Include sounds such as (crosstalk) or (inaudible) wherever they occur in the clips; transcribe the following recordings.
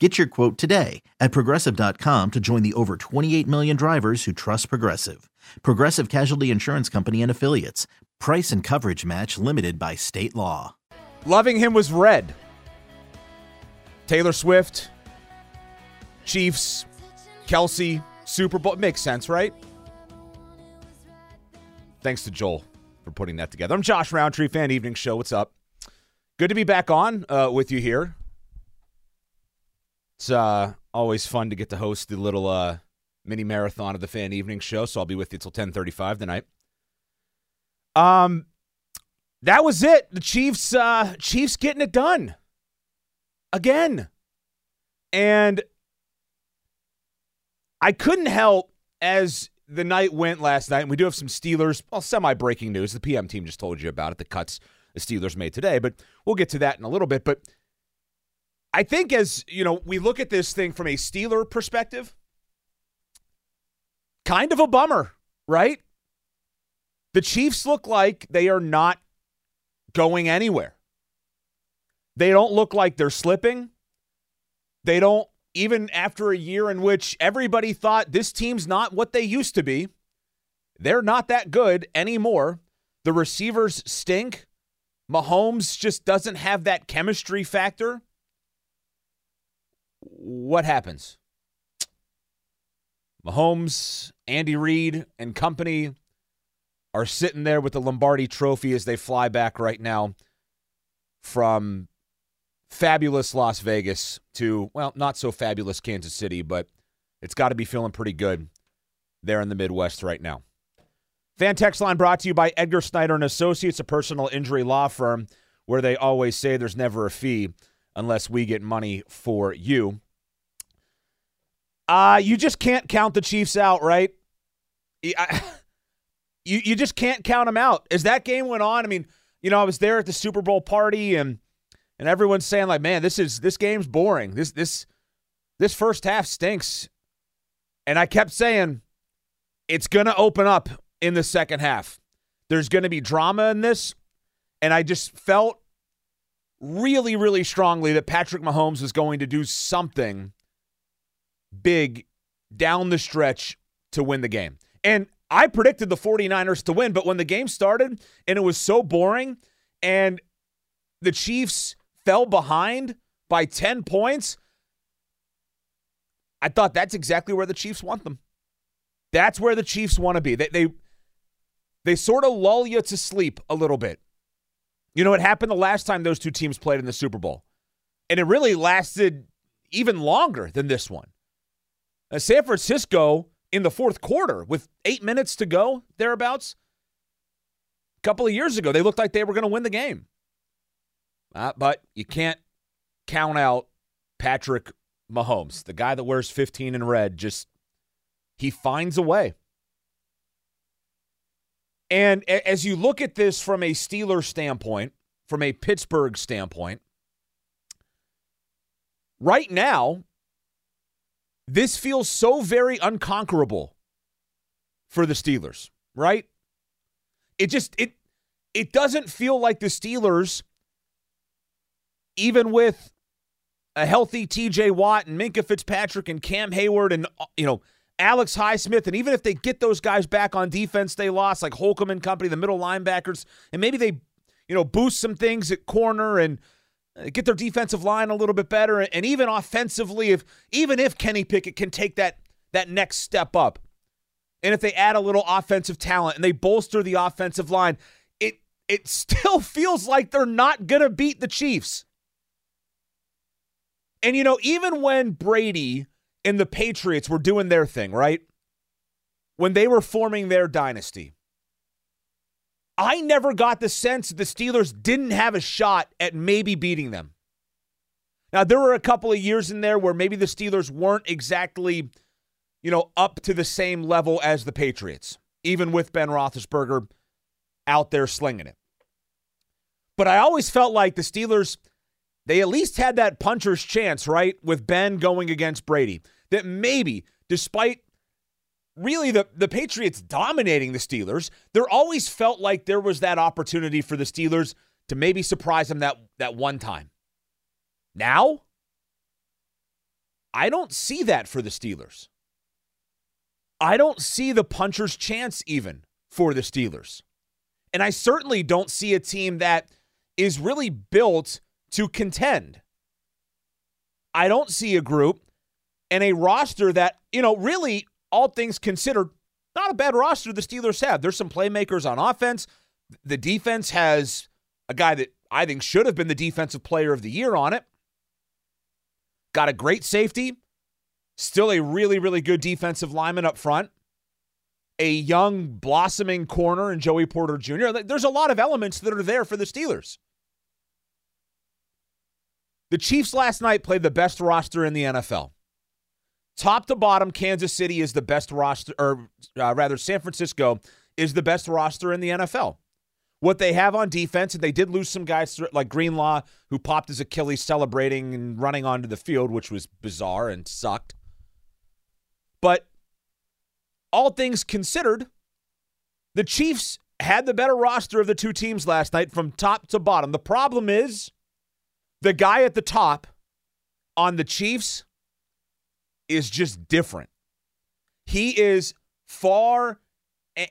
Get your quote today at progressive.com to join the over 28 million drivers who trust Progressive. Progressive Casualty Insurance Company and Affiliates. Price and coverage match limited by state law. Loving him was red. Taylor Swift, Chiefs, Kelce, Super Bowl. Makes sense, right? Thanks to Joel for putting that together. I'm Josh Rowntree, Fan Evening Show. What's up? Good to be back on uh, with you here. It's uh, always fun to get to host the little uh, mini marathon of the fan evening show. So I'll be with you till ten thirty five tonight. Um, that was it. The Chiefs, uh, Chiefs getting it done again, and I couldn't help as the night went last night. And we do have some Steelers, well, semi breaking news. The PM team just told you about it. The cuts the Steelers made today, but we'll get to that in a little bit. But I think as, you know, we look at this thing from a Steeler perspective, kind of a bummer, right? The Chiefs look like they are not going anywhere. They don't look like they're slipping. They don't, even after a year in which everybody thought this team's not what they used to be, they're not that good anymore. The receivers stink. Mahomes just doesn't have that chemistry factor what happens? Mahomes, Andy Reid, and company are sitting there with the Lombardi trophy as they fly back right now from fabulous Las Vegas to, well, not so fabulous Kansas City, but it's got to be feeling pretty good there in the Midwest right now. Fan text line brought to you by Edgar Snyder and Associates, a personal injury law firm where they always say there's never a fee unless we get money for you. Uh, you just can't count the Chiefs out, right? (laughs) You you just can't count them out. As that game went on, I mean, you know, I was there at the Super Bowl party and and everyone's saying like, "Man, this is this game's boring. This this this first half stinks." And I kept saying it's going to open up in the second half. There's going to be drama in this, and I just felt really really strongly that Patrick Mahomes was going to do something big down the stretch to win the game. And I predicted the 49ers to win, but when the game started and it was so boring and the Chiefs fell behind by 10 points, I thought that's exactly where the Chiefs want them. That's where the Chiefs want to be. They, they they sort of lull you to sleep a little bit. You know, it happened the last time those two teams played in the Super Bowl. And it really lasted even longer than this one. Uh, San Francisco in the fourth quarter with eight minutes to go, thereabouts. A couple of years ago, they looked like they were going to win the game. Uh, but you can't count out Patrick Mahomes, the guy that wears 15 in red, just he finds a way. And as you look at this from a Steeler standpoint, from a Pittsburgh standpoint, right now, this feels so very unconquerable for the Steelers, right? It just it it doesn't feel like the Steelers even with a healthy TJ Watt and Minkah Fitzpatrick and Cam Hayward and uh, you know Alex Highsmith and even if they get those guys back on defense they lost like Holcomb and company the middle linebackers and maybe they you know boost some things at corner and uh, get their defensive line a little bit better, and even offensively, if even if Kenny Pickett can take that that next step up, and if they add a little offensive talent and they bolster the offensive line, it it (laughs) still feels like they're not gonna beat the Chiefs. And you know, even when Brady and the Patriots were doing their thing, right? When they were forming their dynasty, I never got the sense the Steelers didn't have a shot at maybe beating them. Now, there were a couple of years in there where maybe the Steelers weren't exactly, you know, up to the same level as the Patriots, even with Ben Roethlisberger out there slinging it. But I always felt like the Steelers, they at least had that puncher's chance, right, with Ben going against Brady. That maybe, despite really the, the Patriots dominating the Steelers, there always felt like there was that opportunity for the Steelers to maybe surprise them that, that one time. Now, I don't see that for the Steelers. I don't see the puncher's chance even for the Steelers. And I certainly don't see a team that is really built to contend. I don't see a group and a roster that, you know, really all things considered, not a bad roster the Steelers have. There's some playmakers on offense. The defense has a guy that I think should have been the defensive player of the year on it. Got a great safety. Still a really, really good defensive lineman up front. A young, blossoming corner in Joey Porter Jr. There's a lot of elements that are there for the Steelers. The Chiefs last night played the best roster in the NFL. Top to bottom, Kansas City is the best roster, or uh, rather, San Francisco is the best roster in the NFL. What they have on defense, and they did lose some guys like Greenlaw, who popped his Achilles celebrating and running onto the field, which was bizarre and sucked. But all things considered, the Chiefs had the better roster of the two teams last night from top to bottom. The problem is the guy at the top on the Chiefs is just different. He is far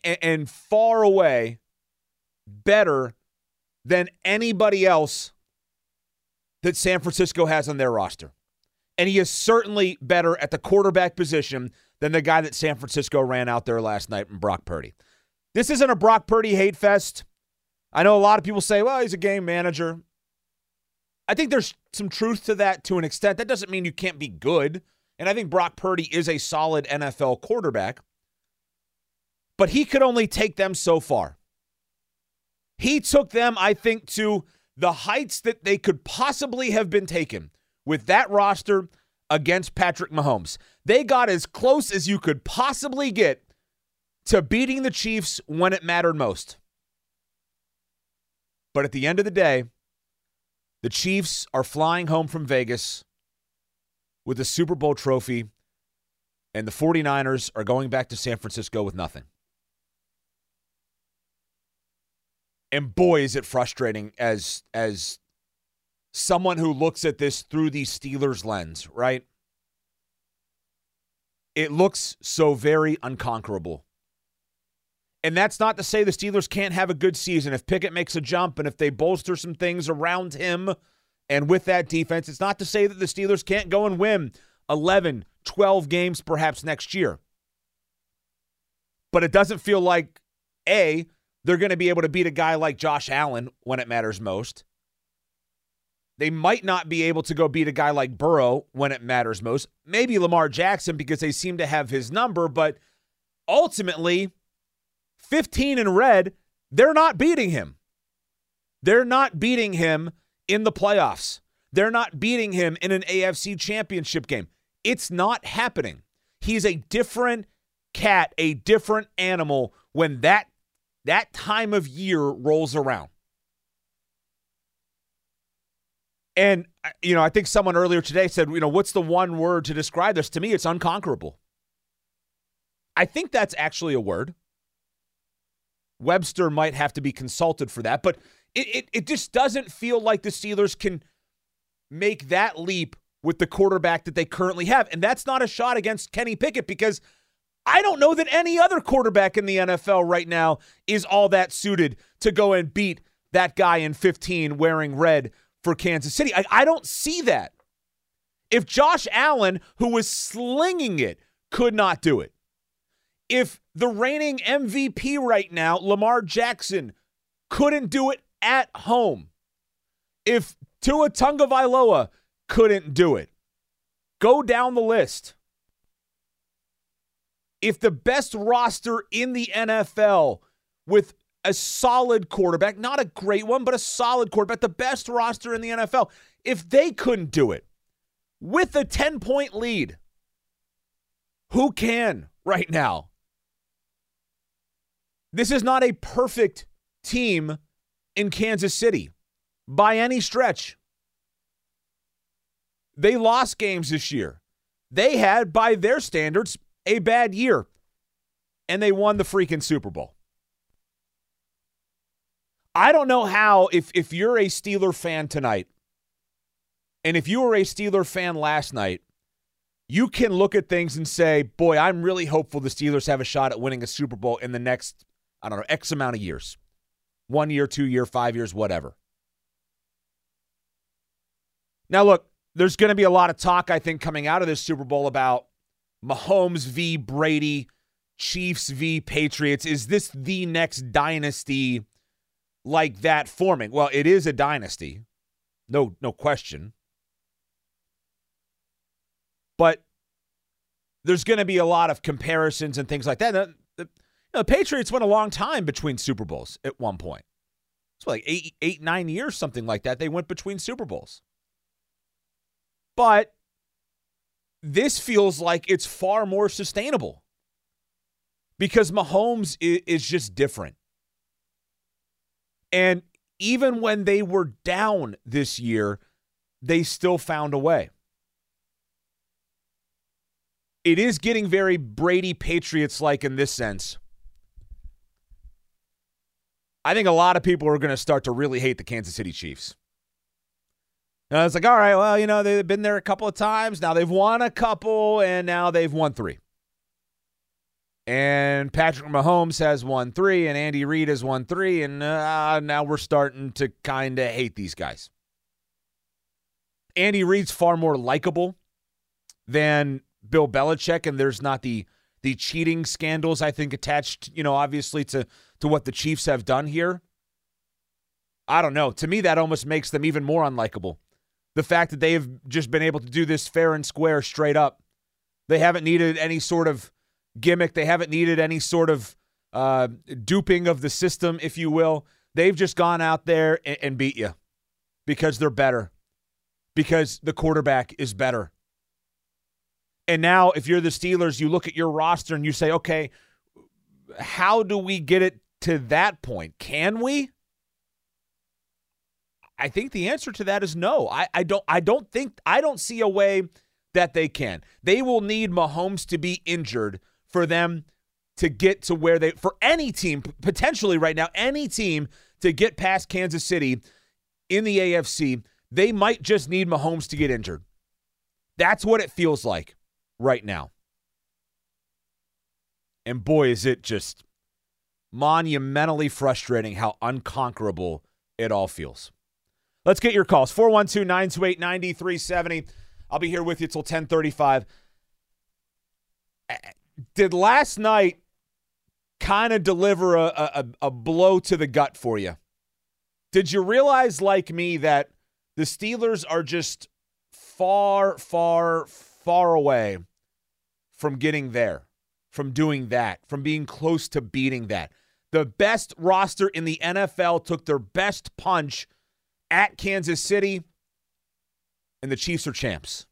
and far away better than anybody else that San Francisco has on their roster. And he is certainly better at the quarterback position than the guy that San Francisco ran out there last night in Brock Purdy. This isn't a Brock Purdy hate fest. I know a lot of people say, well, he's a game manager. I think there's some truth to that to an extent. That doesn't mean you can't be good. And I think Brock Purdy is a solid NFL quarterback, but he could only take them so far. He took them, I think, to the heights that they could possibly have been taken with that roster against Patrick Mahomes. They got as close as you could possibly get to beating the Chiefs when it mattered most. But at the end of the day, the Chiefs are flying home from Vegas with the Super Bowl trophy, and the 49ers are going back to San Francisco with nothing. And boy, is it frustrating as as someone who looks at this through the Steelers lens, right? It looks so very unconquerable. And that's not to say the Steelers can't have a good season. If Pickett makes a jump and if they bolster some things around him and with that defense, it's not to say that the Steelers can't go and win 11, 12 games perhaps next year. But it doesn't feel like, A, they're going to be able to beat a guy like Josh Allen when it matters most. They might not be able to go beat a guy like Burrow when it matters most. Maybe Lamar Jackson because they seem to have his number, but ultimately, 15 in red, they're not beating him. They're not beating him in the playoffs. They're not beating him in an AFC championship game. It's not happening. He's a different cat, a different animal when that that time of year rolls around. And uh, you know, I think someone earlier today said, you know, what's the one word to describe this? To me, it's unconquerable. I think that's actually a word. Webster might have to be consulted for that, but it, it, it just doesn't feel like the Steelers can make that leap with the quarterback that they currently have. And that's not a shot against Kenny Pickett because I don't know that any other quarterback in the NFL right now is all that suited to go and beat that guy in 15 wearing red for Kansas City. I, I don't see that. If Josh Allen, who was slinging it, could not do it, if the reigning MVP right now, Lamar Jackson, couldn't do it at home, if Tua Tagovailoa couldn't do it, go down the list. If the best roster in the NFL with a solid quarterback, not a great one, but a solid quarterback, the best roster in the NFL, if they couldn't do it with a 10 point lead, who can right now? This is not a perfect team in Kansas City by any stretch. They lost games this year. They had, by their standards, a bad year, and they won the freaking Super Bowl. I don't know how, if, if you're a Steeler fan tonight, and if you were a Steeler fan last night, you can look at things and say, boy, I'm really hopeful the Steelers have a shot at winning a Super Bowl in the next, I don't know, X amount of years one year, two year, five years, whatever. Now, look, there's going to be a lot of talk, I think, coming out of this Super Bowl about Mahomes v. Brady, Chiefs v. Patriots. Is this the next dynasty like that forming? Well, it is a dynasty. No, no question. But there's going to be a lot of comparisons and things like that. The, Patriots went a long time between Super Bowls at one point. It's like eight, eight, nine years, something like that. They went between Super Bowls. But this feels like it's far more sustainable because Mahomes is just different. And even when they were down this year, they still found a way. It is getting very Brady Patriots like in this sense. I think a lot of people are going to start to really hate the Kansas City Chiefs. And I was like, all right, well, you know, they've been there a couple of times. Now they've won a couple, and now they've won three. And Patrick Mahomes has won three, and Andy Reid has won three, and uh, now we're starting to kind of hate these guys. Andy Reid's far more likable than Bill Belichick, and there's not the the cheating scandals I think attached, you know, obviously to to what the Chiefs have done here. I don't know. To me, that almost makes them even more unlikable. The fact that they have just been able to do this fair and square, straight up. They haven't needed any sort of gimmick. They haven't needed any sort of uh, duping of the system, if you will. They've just gone out there and, and beat you because they're better, because the quarterback is better. And now, if you're the Steelers, you look at your roster and you say, okay, how do we get it to that point? Can we? I think the answer to that is no. I, I don't I don't think I don't see a way that they can. They will need Mahomes to be injured for them to get to where they for any team potentially right now any team to get past Kansas City in the AFC, they might just need Mahomes to get injured. That's what it feels like right now. And boy is it just monumentally frustrating how unconquerable it all feels. Let's get your calls. 412-928-9370. I'll be here with you till 1035 did last night kind of deliver a, a, a blow to the gut for you? Did you realize, like me, that the Steelers are just far, far, far away from getting there, from doing that, from being close to beating that? The best roster in the NFL took their best punch at Kansas City, and the Chiefs are champs.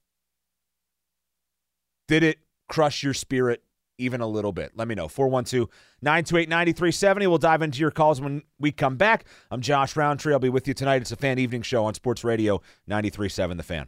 Did it crush your spirit even a little bit. Let me know. 412 928 9370. We'll dive into your calls when we come back. I'm Josh Rowntree. I'll be with you tonight. It's a fan evening show on Sports Radio 937 The Fan.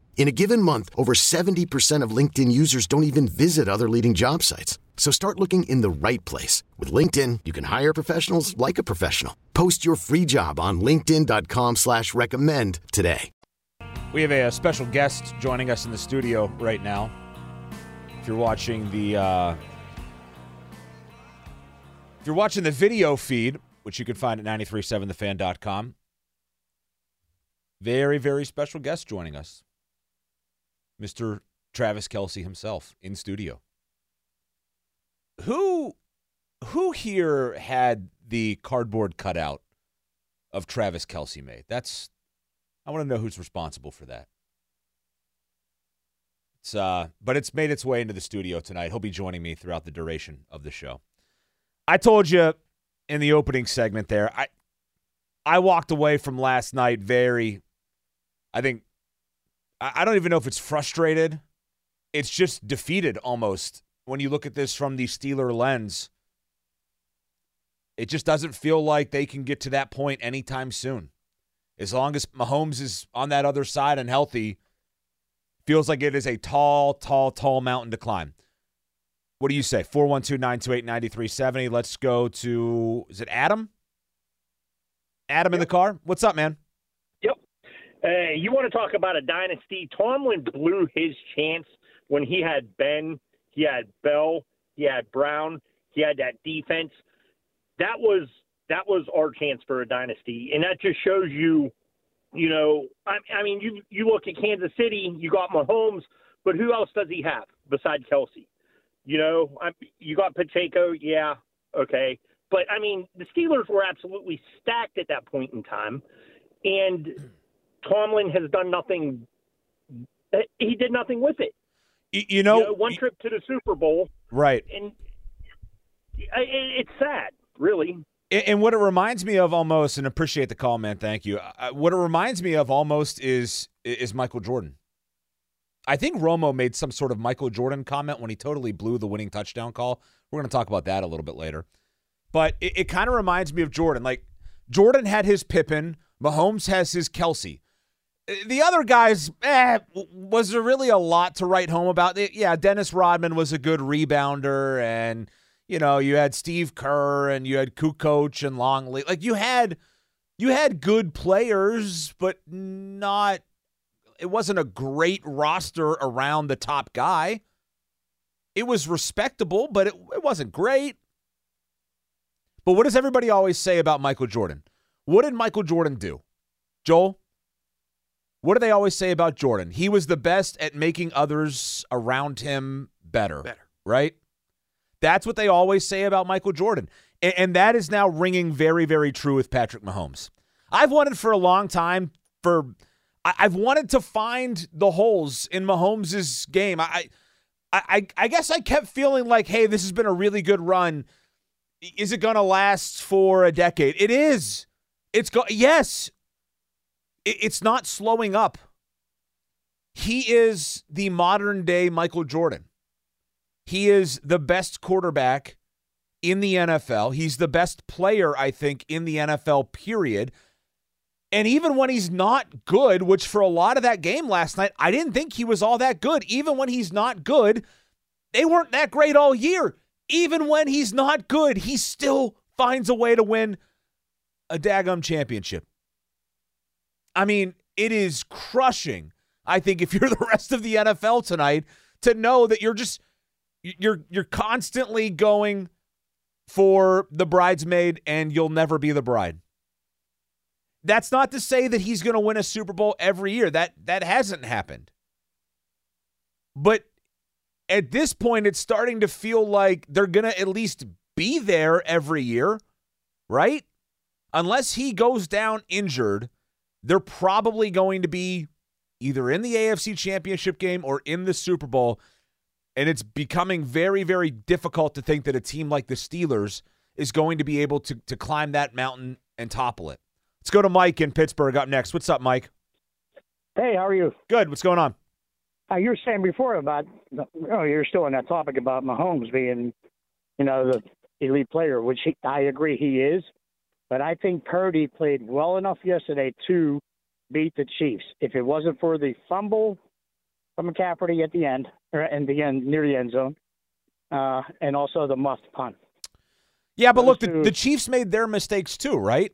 In a given month, over 70% of LinkedIn users don't even visit other leading job sites. So start looking in the right place. With LinkedIn, you can hire professionals like a professional. Post your free job on linkedin.com slash recommend today. We have a, a special guest joining us in the studio right now. If you're watching the uh, if you're watching the video feed, which you can find at 937thefan.com, very, very special guest joining us. Mr. Travis Kelce himself in studio. Who who here had the cardboard cutout of Travis Kelce made? That's I want to know who's responsible for that. It's uh but it's made its way into the studio tonight. He'll be joining me throughout the duration of the show. I told you in the opening segment there, I I walked away from last night very I think I don't even know if it's frustrated. It's just defeated almost when you look at this from the Steeler lens. It just doesn't feel like they can get to that point anytime soon. As long as Mahomes is on that other side and healthy, feels like it is a tall, tall, tall mountain to climb. What do you say? 412 928 9370. Let's go to, is it Adam? Adam yep. in the car? What's up, man? Uh, you want to talk about a dynasty? Tomlin blew his chance when he had Ben, he had Bell, he had Brown, he had that defense. That was that was our chance for a dynasty, and that just shows you, you know, I, I mean, you you look at Kansas City, you got Mahomes, but who else does he have besides Kelce? You know, I, you got Pacheco, yeah, okay, but I mean, the Steelers were absolutely stacked at that point in time, and (clears throat) Tomlin has done nothing. Uh, he did nothing with it. You know, you know one trip to the Super Bowl, right? And it's sad, really. And what it reminds me of almost, and appreciate the call, man. Thank you. What it reminds me of almost is is Michael Jordan. I think Romo made some sort of Michael Jordan comment when he totally blew the winning touchdown call. We're going to talk about that a little bit later. But it, it kind of reminds me of Jordan. Like Jordan had his Pippen, Mahomes has his Kelce the other guys, eh, was there really a lot to write home about? Yeah, Dennis Rodman was a good rebounder, and you know you had Steve Kerr and you had Kukoc and Longley. Like you had, you had good players, but not. It wasn't a great roster around the top guy. It was respectable, but it, it wasn't great. But what does everybody always say about Michael Jordan? What did Michael Jordan do? Joel, what do they always say about Jordan? He was the best at making others around him better. Better. Right? That's what they always say about Michael Jordan. And, and that is now ringing very, very true with Patrick Mahomes. I've wanted for a long time for I've wanted to find the holes in Mahomes' game. I, I, I guess I kept feeling like, hey, this has been a really good run. Is it going to last for a decade? It is. It's go. Yes, it's not slowing up. He is the modern day Michael Jordan. He is the best quarterback in the NFL. He's the best player, I think, in the NFL, period. And even when he's not good, which for a lot of that game last night, I didn't think he was all that good. Even when he's not good, they weren't that great all year. Even when he's not good, he still finds a way to win a daggum championship. I mean, it is crushing. I think if you're (laughs) the rest of the NFL tonight to know that you're just you're you're constantly going for the bridesmaid and you'll never be the bride. That's not to say that he's going to win a Super Bowl every year. That that hasn't happened. But at this point it's starting to feel like they're going to at least be there every year, right? Unless he goes down injured, they're probably going to be either in the AFC Championship game or in the Super Bowl. And it's becoming very, very difficult to think that a team like the Steelers is going to be able to, to climb that mountain and topple it. Let's go to Mike in Pittsburgh up next. What's up, Mike? Hey, how are you? Good. What's going on? Uh, you were saying before about, oh, you're still on that topic about Mahomes being, you know, the elite player, which he, I agree he is. But I think Purdy played well enough yesterday to beat the Chiefs. If it wasn't for the fumble from McCaffrey at the end, or in the end near the end zone, uh, and also the muffed punt. Yeah, but Those look, the, the, Chiefs made their mistakes too, right?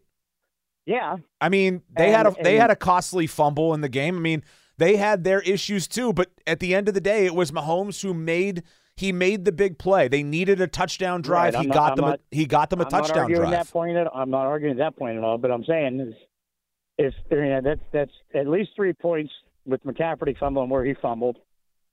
Yeah. I mean, they and, had a they had a costly fumble in the game. I mean, they had their issues too, but at the end of the day, it was Mahomes who made he made the big play. They needed a touchdown drive. Right, he, not, got them, a, he got them. A, touchdown drive. That point at, I'm not arguing that point at all. But I'm saying is, if you know, that's that's at least three points with McCaffrey fumbling where he fumbled,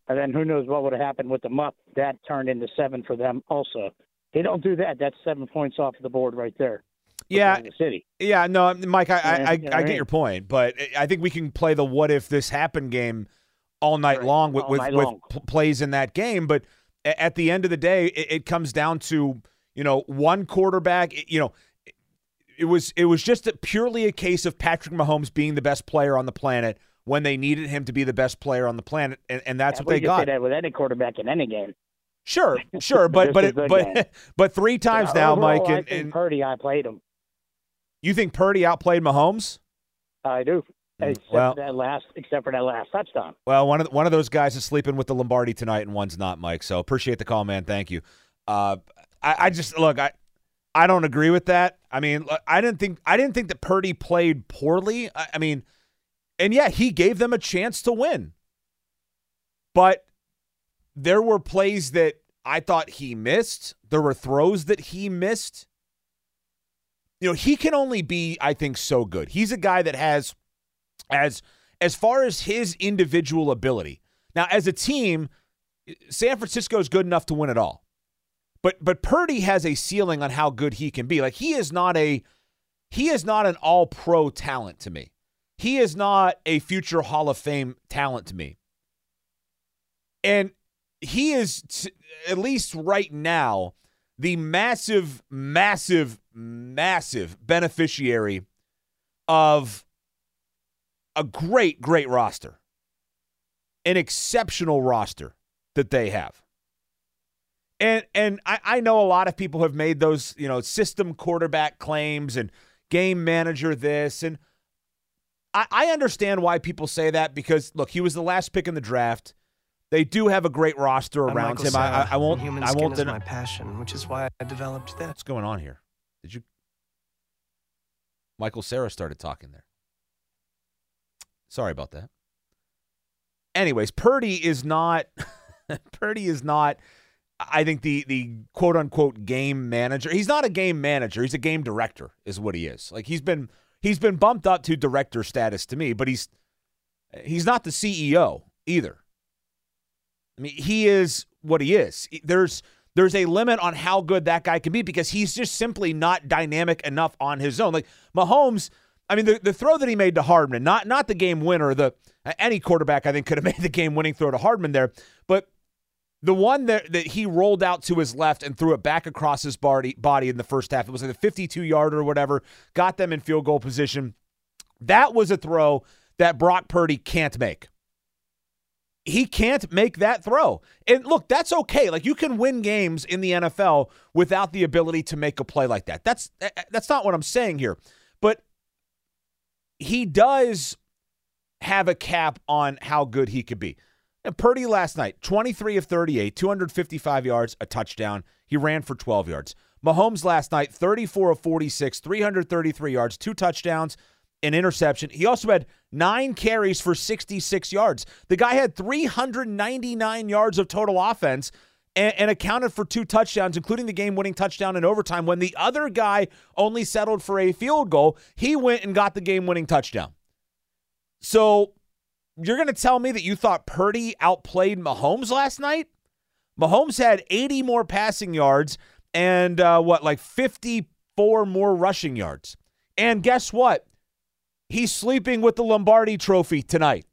and then who knows what would have happened with the muff. That turned into seven for them. Also, they don't do that. That's seven points off the board right there. Yeah, city. Yeah, no, Mike, I I, I, I get your point, but I think we can play the what if this happened game all night right. long with all with, with long. plays in that game, but at the end of the day, it, it comes down to you know one quarterback. You know, it was it was just a, purely a case of Patrick Mahomes being the best player on the planet when they needed him to be the best player on the planet, and, and that's yeah, what they got. That with any quarterback in any game. Sure, (laughs) sure, but but it, but (laughs) but three times yeah, now, overall, Mike. And, I think and Purdy, I played him. You think Purdy outplayed Mahomes? I do. Mm, except well, for that last, except for that last touchdown. Well, one of one of those guys is sleeping with the Lombardi tonight, and one's not, Mike. So appreciate the call, man. Thank you. Uh, I, I just look, I I don't agree with that. I mean, I didn't think I didn't think that Purdy played poorly. I, I mean, and yeah, he gave them a chance to win, but there were plays that I thought he missed. There were throws that he missed. You know, he can only be, I think, so good. He's a guy that has as as far as his individual ability. Now, as a team, San Francisco is good enough to win it all. But but Purdy has a ceiling on how good he can be. Like he is not a he is not an all pro talent to me. He is not a future Hall of Fame talent to me. And he is t- at least right now the massive massive massive beneficiary of a great, great roster, an exceptional roster that they have. And and I, I know a lot of people have made those, you know, system quarterback claims and game manager this. And I, I understand why people say that because look, he was the last pick in the draft. They do have a great roster around him. I, I, won't. Human I won't. Is my passion, which is why I developed this. What's going on here? Did you? Michael Cera started talking there. Sorry about that. Anyways, Purdy is not (laughs) Purdy is not I think the the quote unquote game manager. He's not a game manager. He's a game director is what he is. Like he's been he's been bumped up to director status to me, but he's he's not the CEO either. I mean, he is what he is. There's there's a limit on how good that guy can be because he's just simply not dynamic enough on his own. Like Mahomes I mean, the, the throw that he made to Hardman, not not the game winner, the any quarterback I think could have (laughs) made the game winning throw to Hardman there, but the one that, that he rolled out to his left and threw it back across his body, body in the first half. It was like a 52 yarder or whatever, got them in field goal position. That was a throw that Brock Purdy can't make. He can't make that throw. And look, that's okay. Like you can win games in the NFL without the ability to make a play like that. That's eh, eh, that's not what I'm saying here. But he does have a cap on how good he could be. And Purdy last night, 23 of 38, 255 yards, a touchdown. He ran for 12 yards. Mahomes last night, 34 of 46, 333 yards, two touchdowns, an interception. He also had nine carries for 66 yards. The guy had 399 yards of total offense and, and accounted for two touchdowns, including the game winning touchdown in overtime. When the other guy only settled for a field goal, he went and got the game winning touchdown. So you're going to tell me that you thought Purdy outplayed Mahomes last night? Mahomes had 80 more passing yards and uh, what, like 54 more rushing yards. And guess what? He's sleeping with the Lombardi trophy tonight.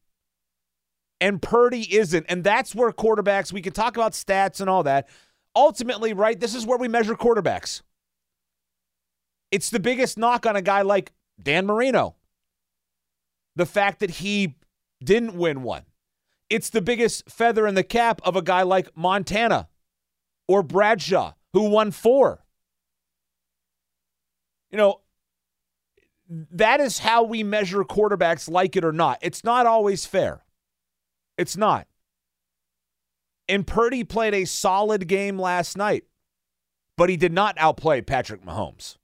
And Purdy isn't. And that's where quarterbacks, we can talk about stats and all that. Ultimately, right, this is where we measure quarterbacks. It's the biggest knock on a guy like Dan Marino. The fact that he didn't win one. It's the biggest feather in the cap of a guy like Montana or Bradshaw, who won four. You know, that is how we measure quarterbacks, like it or not. It's not always fair. It's not. And Purdy played a solid game last night, but he did not outplay Patrick Mahomes.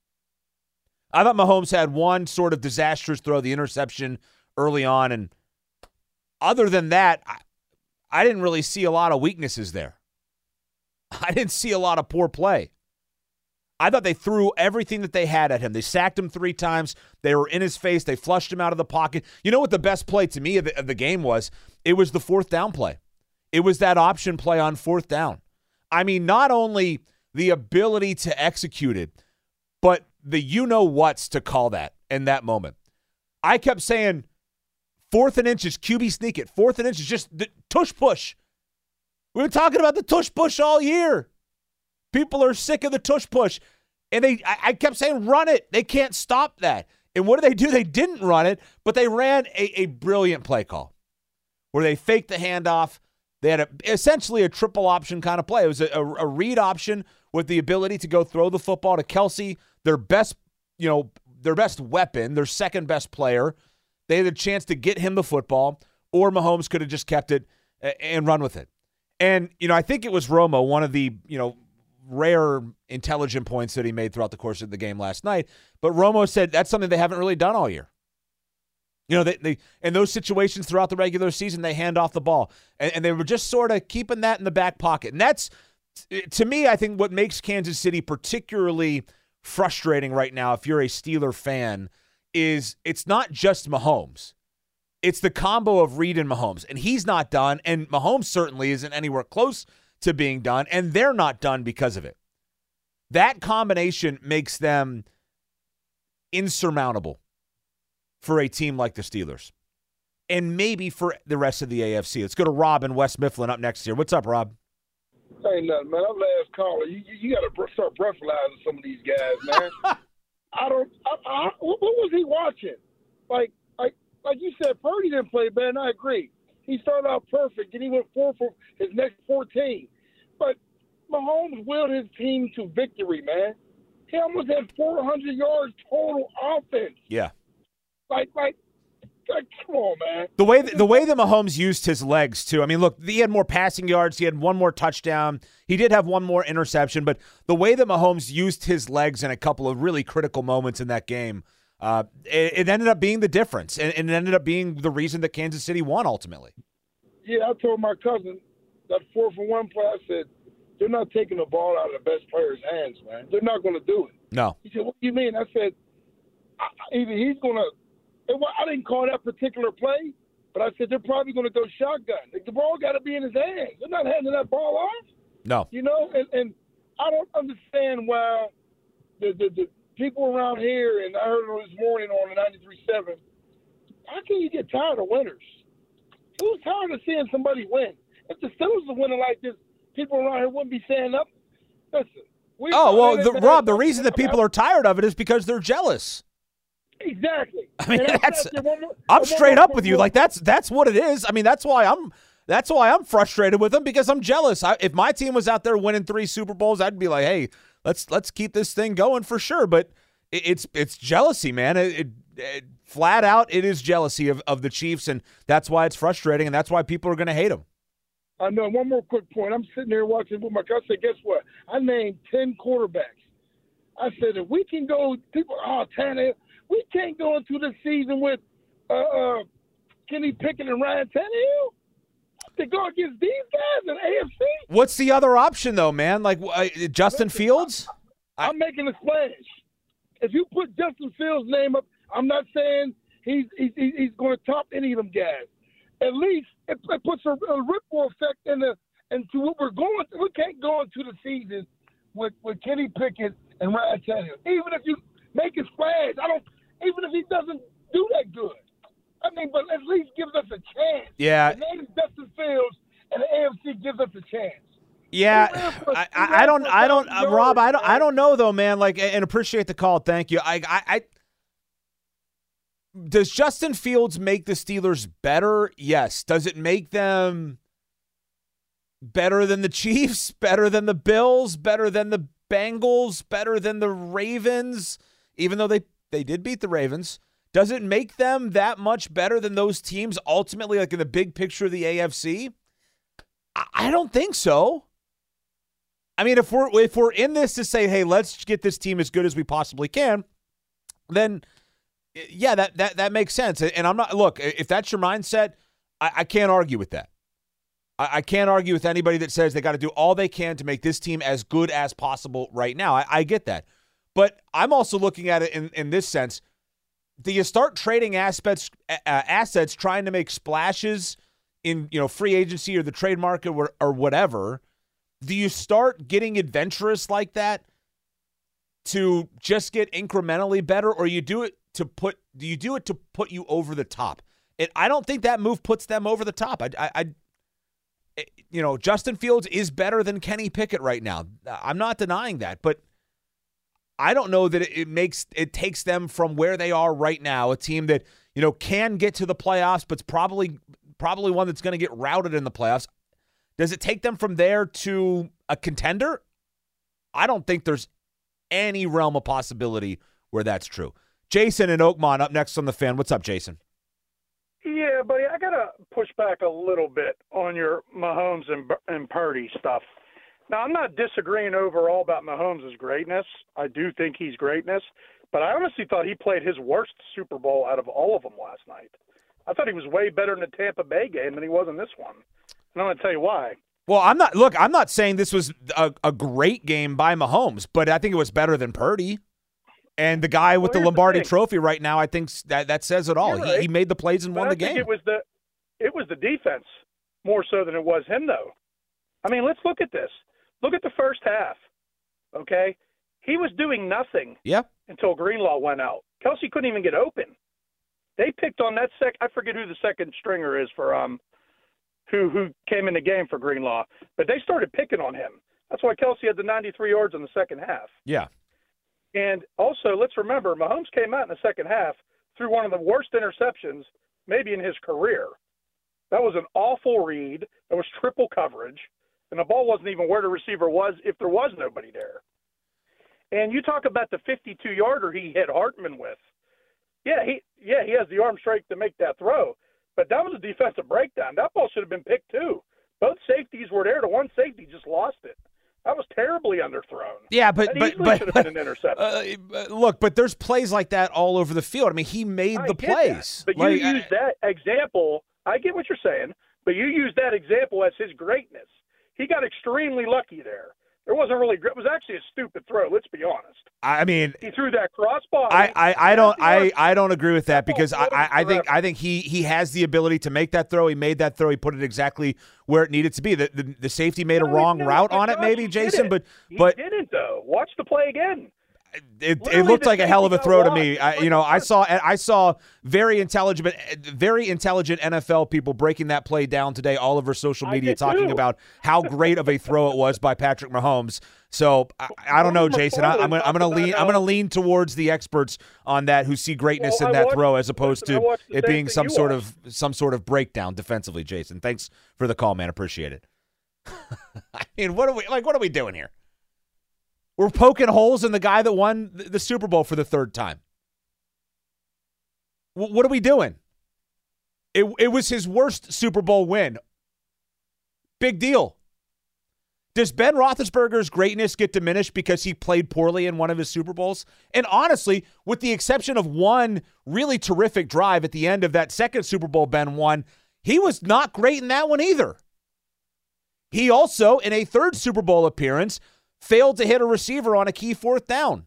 I thought Mahomes had one sort of disastrous throw, the interception early on. And other than that, I, I didn't really see a lot of weaknesses there. (laughs) I didn't see a lot of poor play. I thought they threw everything that they had at him. They sacked him three times. They were in his face. They flushed him out of the pocket. You know what the best play to me of the, of the game was? It was the fourth down play. It was that option play on fourth down. I mean, not only the ability to execute it, but the you know what's to call that in that moment. I kept saying, fourth and inches, QB sneak it. Fourth and inches, just the tush push. We've been talking about the tush push all year. People are sick of the tush push. And they I, I kept saying, run it. They can't stop that. And what did they do? They didn't run it, but they ran a, a brilliant play call where they faked the handoff. They had a, essentially a triple option kind of play. It was a, a, a read option with the ability to go throw the football to Kelce, their best, you know, their best weapon, their second best player. They had a chance to get him the football, or Mahomes could have just kept it and run with it. And, you know, I think it was Romo, one of the, you know, rare intelligent points that he made throughout the course of the game last night. But Romo said that's something they haven't really done all year. You know, they, they in those situations throughout the regular season, they hand off the ball. And, and they were just sort of keeping that in the back pocket. And that's, to me, I think what makes Kansas City particularly frustrating right now, if you're a Steeler fan, is it's not just Mahomes. It's the combo of Reid and Mahomes. And he's not done. And Mahomes certainly isn't anywhere close to being done. And they're not done because of it. That combination makes them insurmountable for a team like the Steelers. And maybe for the rest of the AFC. Let's go to Rob in West Mifflin up next here. What's up, Rob? Hey, nothing, man. I'm last caller. You, you, you got to start breathalyzing some of these guys, man. (laughs) I don't. I, I, what was he watching? Like, like, like you said, Purdy didn't play bad. And I agree. He started out perfect, and he went four for his next 14. But Mahomes willed his team to victory, man. He almost had 400 yards total offense. Yeah. Like, like, like come on, man. The way the way that Mahomes used his legs too. I mean, look, he had more passing yards. He had one more touchdown. He did have one more interception, but the way that Mahomes used his legs in a couple of really critical moments in that game, uh, it, it, ended up being the difference, and, and, it ended up being the reason that Kansas City won ultimately. Yeah, I told my cousin that four for one play. I said they're not taking the ball out of the best player's hands, man. They're not going to do it. No. He said, "What do you mean?" I said, "Either he's going to." I didn't call that particular play, but I said they're probably going to go shotgun. The ball got to be in his hands. They're not handing that ball off. No. You know, and, and I don't understand why the, the, the people around here, and I heard it this morning on the 93.7, how can you get tired of winners? Who's tired of seeing somebody win? If the Steelers were winning like this, people around here wouldn't be saying up. Listen. We oh, well, the, Rob, the reason that people are tired of it is because they're jealous. Exactly. I mean, that's. I'm straight up with you. Like that's that's what it is. I mean, that's why I'm that's why I'm frustrated with them because I'm jealous. I, if my team was out there winning three Super Bowls, I'd be like, hey, let's let's keep this thing going for sure. But it, it's it's jealousy, man. It, it, it, flat out, it is jealousy of, of the Chiefs, and that's why it's frustrating, and that's why people are going to hate them. I know. One more quick point. I'm sitting here watching with my cousin. Guess what? I named ten quarterbacks. I said if we can go, people, oh, Tannehill we can't go into the season with uh, uh, Kenny Pickett and Ryan Tannehill to go against these guys in AFC. What's the other option though, man? Like uh, Justin Fields? I, am making a splash. If you put Justin Fields' name up, I'm not saying he's he's, he's going to top any of them guys. At least it, it puts a, a, ripple effect in the into what we're going. We can't go into the season with with Kenny Pickett and Ryan Tannehill. Even if you make a splash, I don't. Even if he doesn't do that good, I mean, but at least gives us a chance. Yeah. The name Justin Fields and the AFC gives us a chance. Yeah, I, I, don't, I don't, uh, Rob, I don't, I don't know though, man. Like, and appreciate the call. Thank you. I, I, I, does Justin Fields make the Steelers better? Yes. Does it make them better than the Chiefs? (laughs) Better than the Bills? Better than the Bengals? Better than the Ravens? Even though they they did beat the Ravens, does it make them that much better than those teams ultimately, like in the big picture of the AFC? I, don't think so. I mean, if we're if we're in this to say, hey, let's get this team as good as we possibly can, then yeah, that that that makes sense. And I'm not look if that's your mindset, I, I can't argue with that. I, I, can't argue with anybody that says they got to do all they can to make this team as good as possible right now. I, I get that, but I'm also looking at it in in this sense. Do you start trading aspects uh, assets, trying to make splashes in you know free agency or the trade market or, or whatever? do you start getting adventurous like that to just get incrementally better or you do it to put do you do it to put you over the top? It, i don't think that move puts them over the top. I, I, I eh, you know justin fields is better than kenny pickett right now. I'm not denying that but i don't know that it, makes it takes them from where they are right now a team that you know can get to the playoffs but's probably probably one that's going to get routed in the playoffs does it take them from there to a contender? I don't think there's any realm of possibility where that's true. Jason and Oakmont up next on the fan. What's up, Jason? Yeah, buddy, I got to push back a little bit on your Mahomes and, and Purdy stuff. Now, I'm not disagreeing overall about Mahomes' greatness. I do think he's greatness, but I honestly thought he played his worst Super Bowl out of all of them last night. I thought he was way better in the Tampa Bay game than he was in this one. And I'm going to tell you why. Well, I'm not. Look, I'm not saying this was a, a great game by Mahomes, but I think it was better than Purdy. And the guy with well, the Lombardi the Trophy right now, I think that that says it all. Right. He, he, made the plays and but won I the game. it was the it was the defense more so than it was him, though. I mean, let's look at this. Look at the first half. Okay, he was doing nothing. Yep. Until Greenlaw went out. Kelce couldn't even get open. They picked on that sec. I forget who the second stringer is for um who who came in the game for Greenlaw, but they started picking on him. That's why Kelce had the 93 yards in the second half. Yeah. And also, let's remember, Mahomes came out in the second half threw one of the worst interceptions maybe in his career. That was an awful read. That was triple coverage, and the ball wasn't even where the receiver was if there was nobody there. And you talk about the 52-yarder he hit Hardman with. Yeah, he yeah he has the arm strength to make that throw, but that was a defensive breakdown. That ball should have been picked too. Both safeties were there. The one safety just lost it. That was terribly underthrown. Yeah, but that but but, should have been an interception. Uh, look, but there's plays like that all over the field. I mean, he made I the plays. That. But like, you use that example. I get what you're saying, but you use that example as his greatness. He got extremely lucky there. It wasn't really. It was actually a stupid throw. Let's be honest. I mean, he threw that crossbar. I, I, I don't I, I don't agree with that because I, I think I think he he has the ability to make that throw. He made that throw. He put it exactly where it needed to be. The the, the safety made no, a wrong route on it, maybe Jason, but but he didn't though. Watch the play again. It, it looked like a hell of a throw to me. I, you know, I saw I saw very intelligent, very intelligent NFL people breaking that play down today all over social media, talking too. about how great of a throw it was by Patrick Mahomes. So I, I don't know, Jason. I, am gonna, I'm going to lean. I'm to lean towards the experts on that who see greatness well, in that watched, throw as opposed to it being being some sort watched. of some sort of breakdown defensively. Jason, thanks for the call, man. Appreciate it. (laughs) I mean, what are we like? What are we doing here? We're poking holes in the guy that won the Super Bowl for the third time. W- what are we doing? It, it was his worst Super Bowl win. Big deal. Does Ben Roethlisberger's greatness get diminished because he played poorly in one of his Super Bowls? And honestly, with the exception of one really terrific drive at the end of that second Super Bowl Ben won, he was not great in that one either. He also, in a third Super Bowl appearance, failed to hit a receiver on a key fourth down.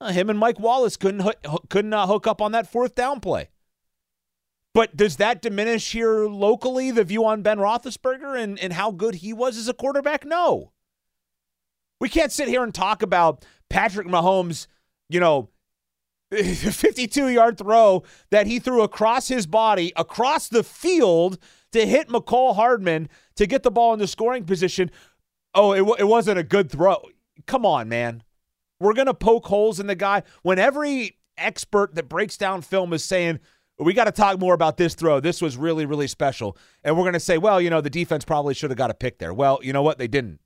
Uh, him and Mike Wallace couldn't couldn't uh, hook up on that fourth down play. But does that diminish here locally the view on Ben Roethlisberger and, and how good he was as a quarterback? No. We can't sit here and talk about Patrick Mahomes, you know, (laughs) 52 yard throw that he threw across his body, across the field to hit Mecole Hardman to get the ball in the scoring position. Oh, it, w- it wasn't a good throw. Come on, man. We're going to poke holes in the guy when every expert that breaks down film is saying, we got to talk more about this throw. This was really, really special. And we're going to say, well, you know, the defense probably should have got a pick there. Well, you know what? They didn't.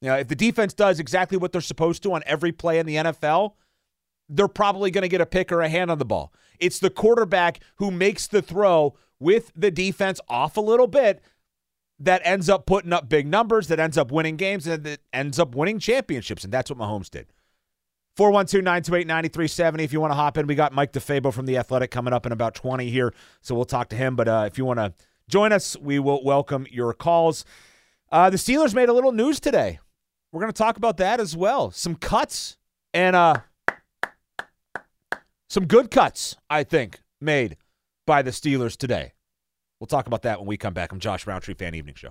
You know, if the defense does exactly what they're supposed to on every play in the NFL, they're probably going to get a pick or a hand on the ball. It's the quarterback who makes the throw with the defense off a little bit that ends up putting up big numbers, that ends up winning games, and that ends up winning championships. And that's what Mahomes did. 412 928 9370. If you want to hop in, we got Mike DeFabo from The Athletic coming up in about 20 here. So we'll talk to him. But uh, if you want to join us, we will welcome your calls. Uh, the Steelers made a little news today. We're going to talk about that as well. Some cuts and uh, some good cuts, I think, made by the Steelers today. We'll talk about that when we come back. I'm Josh Rowntree, Fan Evening Show.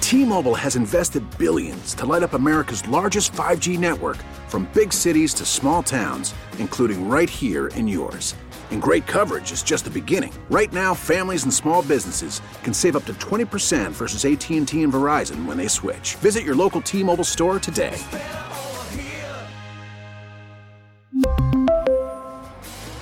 T-Mobile has invested billions to light up America's largest 5G network from big cities to small towns, including right here in yours. And great coverage is just the beginning. Right now, families and small businesses can save up to 20% versus AT&T and Verizon when they switch. Visit your local T-Mobile store today.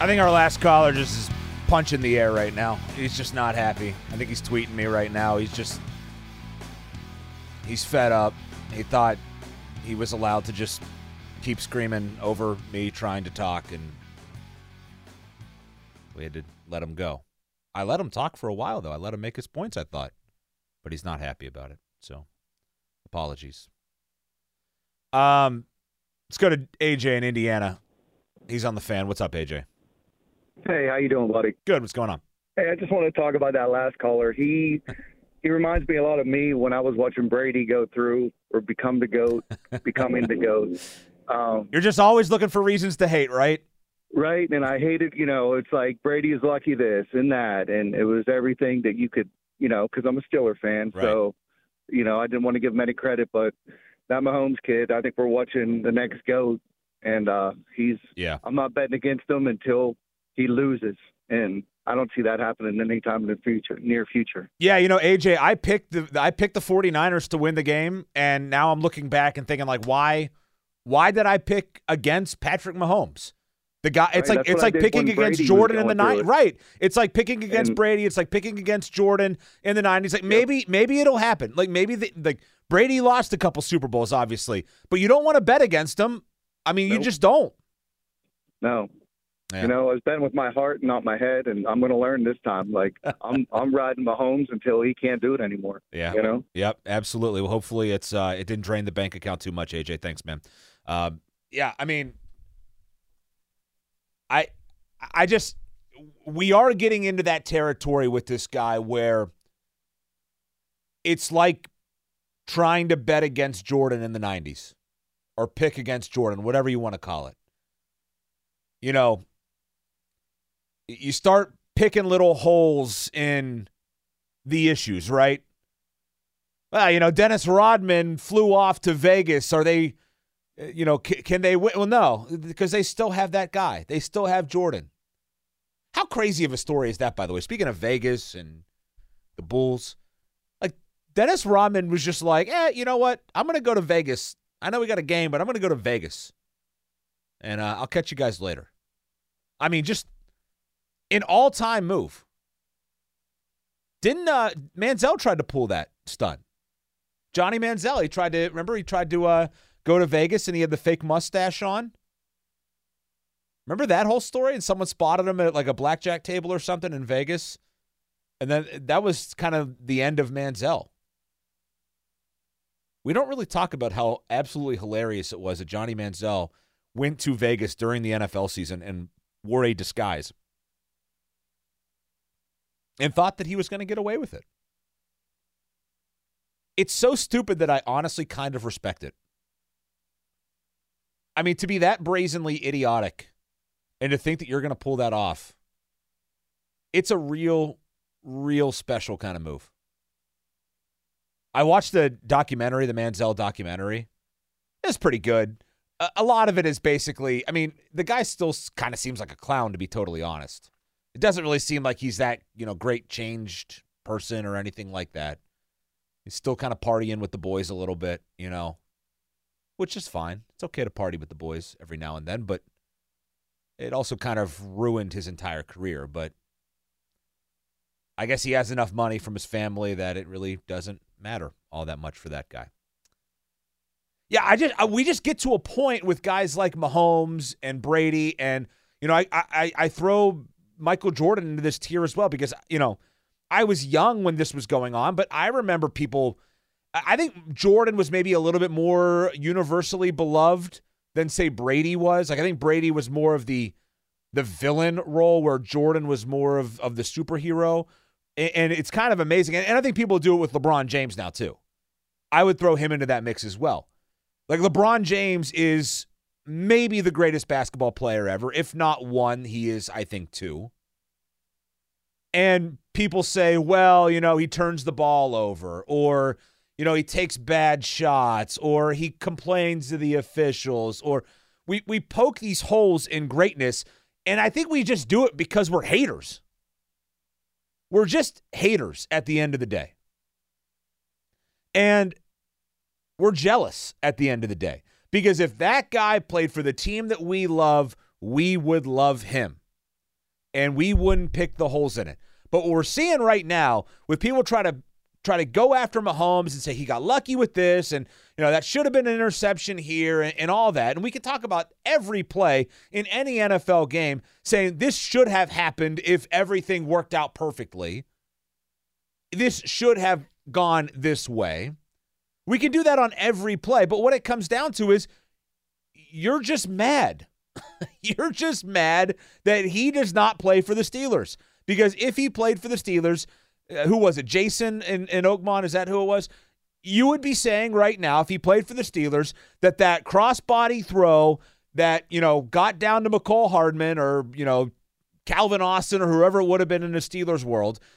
I think our last caller just is punching the air right now. He's just not happy. I think he's tweeting me right now. He's just he's fed up. He thought he was allowed to just keep screaming over me trying to talk and we had to let him go. I let him talk for a while though. I let him make his points, I thought. But he's not happy about it. So, apologies. Um let's go to AJ in Indiana. He's on the fan. What's up, AJ? Hey, how you doing, buddy? Good. What's going on? Hey, I just want to talk about that last caller. He he reminds me a lot of me when I was watching Brady go through or become the goat, (laughs) becoming the goat. Um, You're just always looking for reasons to hate, right? Right, and I hated, you know, it's like Brady is lucky this and that, and it was everything that you could, you know, because I'm a Stiller fan, Right. so, you know, I didn't want to give him any credit, but that Mahomes kid, I think we're watching the next goat, and uh he's, Yeah. I'm not betting against him until he loses, and I don't see that happening anytime in the future, near future. Yeah, you know, AJ, I picked the I picked the 49ers to win the game and now I'm looking back and thinking like why why did I pick against Patrick Mahomes? The guy it's Right, like it's like picking against Brady Jordan in the night. Right. It's like picking against And- Brady, it's like picking against Jordan in the 90s. Like maybe maybe it'll happen. Like maybe the, like Brady lost a couple Super Bowls obviously, but you don't want to bet against him. I mean, you just don't. No. Yeah. You know, I was betting with my heart, and not my head, and I'm going to learn this time. Like (laughs) I'm, I'm riding Mahomes until he can't do it anymore. Yeah. You know. Yep, absolutely. Well, hopefully it's uh it didn't drain the bank account too much, AJ. Thanks, man. Um yeah, I mean I I just we are getting into that territory with this guy where it's like trying to bet against Jordan in the 90s or pick against Jordan, whatever you want to call it. You know, you start picking little holes in the issues, right? Well, you know, Dennis Rodman flew off to Vegas. Are they, you know, can, can they win? Well, no, because they still have that guy. They still have Jordan. How crazy of a story is that, by the way? Speaking of Vegas and the Bulls, like Dennis Rodman was just like, eh, you know what? I'm going to go to Vegas. I know we got a game, but I'm going to go to Vegas. And uh, I'll catch you guys later. I mean, just an all time move. Didn't uh, Manziel tried to pull that stunt? Johnny Manziel, he tried to, remember, he tried to uh, go to Vegas and he had the fake mustache on? Remember that whole story? And someone spotted him at like a blackjack table or something in Vegas. And then that was kind of the end of Manziel. We don't really talk about how absolutely hilarious it was that Johnny Manziel went to Vegas during the NFL season and wore a disguise and thought that he was going to get away with it. It's so stupid that I honestly kind of respect it. I mean, to be that brazenly idiotic and to think that you're going to pull that off, it's a real, real special kind of move. I watched the documentary, the Manziel documentary. It's pretty good. A, a lot of it is basically, I mean, the guy still kind of seems like a clown, to be totally honest. It doesn't really seem like he's that, you know, great changed person or anything like that. He's still kind of partying with the boys a little bit, you know, which is fine. It's okay to party with the boys every now and then, but it also kind of ruined his entire career. But I guess he has enough money from his family that it really doesn't matter all that much for that guy. Yeah, I just uh, we just get to a point with guys like Mahomes and Brady, and you know, I I I throw Michael Jordan into this tier as well because you know I was young when this was going on, but I remember people. I think Jordan was maybe a little bit more universally beloved than say Brady was. Like I think Brady was more of the the villain role, where Jordan was more of of the superhero, and, it's kind of amazing. And I think people do it with LeBron James now too. I would throw him into that mix as well. Like LeBron James is maybe the greatest basketball player ever. If not one, he is, I think, two. And people say, well, you know, he turns the ball over, or, you know, he takes bad shots, or he complains to the officials, or we, we poke these holes in greatness. And I think we just do it because we're haters. We're just haters at the end of the day. And we're jealous at the end of the day. Because if that guy played for the team that we love, we would love him. And we wouldn't pick the holes in it. But what we're seeing right now with people trying to try to go after Mahomes and say he got lucky with this and you know that should have been an interception here and, and all that. And we can talk about every play in any NFL game saying this should have happened if everything worked out perfectly. This should have gone this way. We can do that on every play, but what it comes down to is you're just mad. (laughs) you're just mad that he does not play for the Steelers. Because if he played for the Steelers, uh, who was it? Jason in, in Oakmont? Is that who it was? You would be saying right now, if he played for the Steelers, that that crossbody throw that, you know, got down to Mecole Hardman or, you know, Calvin Austin or whoever it would have been in the Steelers world –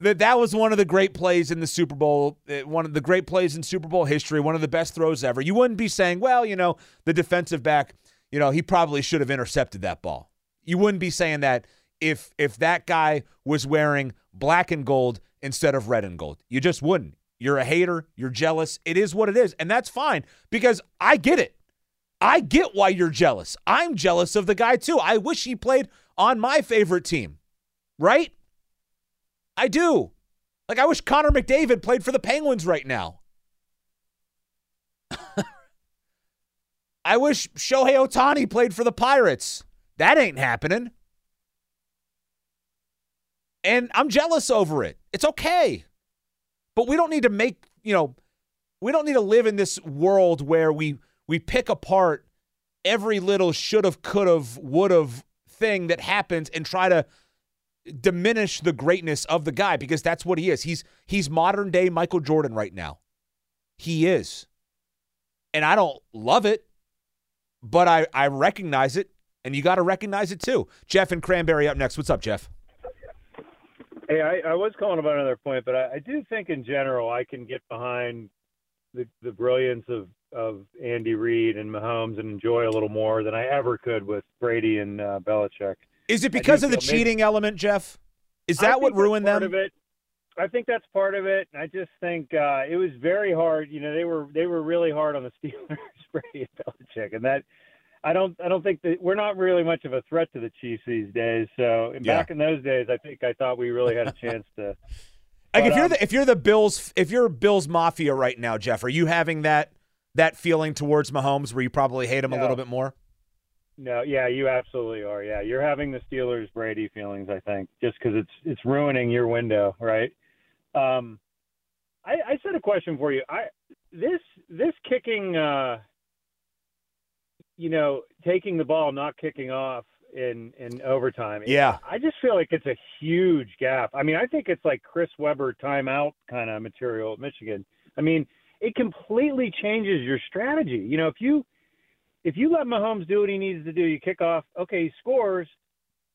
that that was one of the great plays in the Super Bowl, uh, one of the great plays in Super Bowl history, one of the best throws ever. You wouldn't be saying, well, you know, the defensive back, you know, he probably should have intercepted that ball. You wouldn't be saying that if if that guy was wearing black and gold instead of red and gold. You just wouldn't. You're a hater, you're jealous. It is what it is, and that's fine because I get it. I get why you're jealous. I'm jealous of the guy too. I wish he played on my favorite team. Right? I do. Like, I wish Connor McDavid played for the Penguins right now. (laughs) I wish Shohei Ohtani played for the Pirates. That ain't happening. And I'm jealous over it. It's okay. But we don't need to make, you know, we don't need to live in this world where we we pick apart every little should have, could have, would have thing that happens and try to diminish the greatness of the guy because that's what he is. He's he's modern day Michael Jordan right now. He is. And I don't love it, but I I recognize it and you got to recognize it too. Jeff and Cranberry up next. What's up, Jeff? Hey, I, I was calling about another point, but I, I do think in general I can get behind the the brilliance of of Andy Reid and Mahomes and enjoy a little more than I ever could with Brady and uh, Belichick. Is it because of the cheating element, Jeff? Is that what ruined part them? Of it. I think that's part of it. I just think uh, it was very hard. You know, they were they were really hard on the (laughs) Steelers, Brady and Belichick, and that I don't I don't think that we're not really much of a threat to the Chiefs these days. So yeah. back in those days, I think I thought we really had a chance to. (laughs) Like but, if you're um, the if you're the Bills if you're Bills Mafia right now, Jeff, are you having that that feeling towards Mahomes where you probably hate him No. a little bit more? No, yeah, you absolutely are. Yeah, you're having the Steelers Brady feelings, I think, just because it's it's ruining your window, right? Um, I, I said a question for you. I this this kicking, uh, you know, taking the ball, not kicking off in in overtime. Yeah. I just feel like it's a huge gap. I mean, I think it's like Chris Webber timeout kind of material at Michigan. I mean, it completely changes your strategy. You know, if you if you let Mahomes do what he needs to do, you kick off, okay, he scores.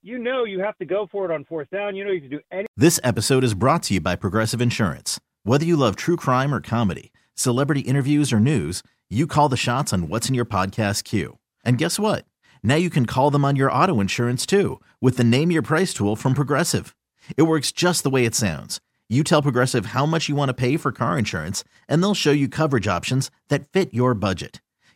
You know you have to go for it on fourth down. You know you can do any. This episode is brought to you by Progressive Insurance. Whether you love true crime or comedy, celebrity interviews or news, you call the shots on what's in your podcast queue. And guess what? Now you can call them on your auto insurance too with the Name Your Price tool from Progressive. It works just the way it sounds. You tell Progressive how much you want to pay for car insurance, and they'll show you coverage options that fit your budget.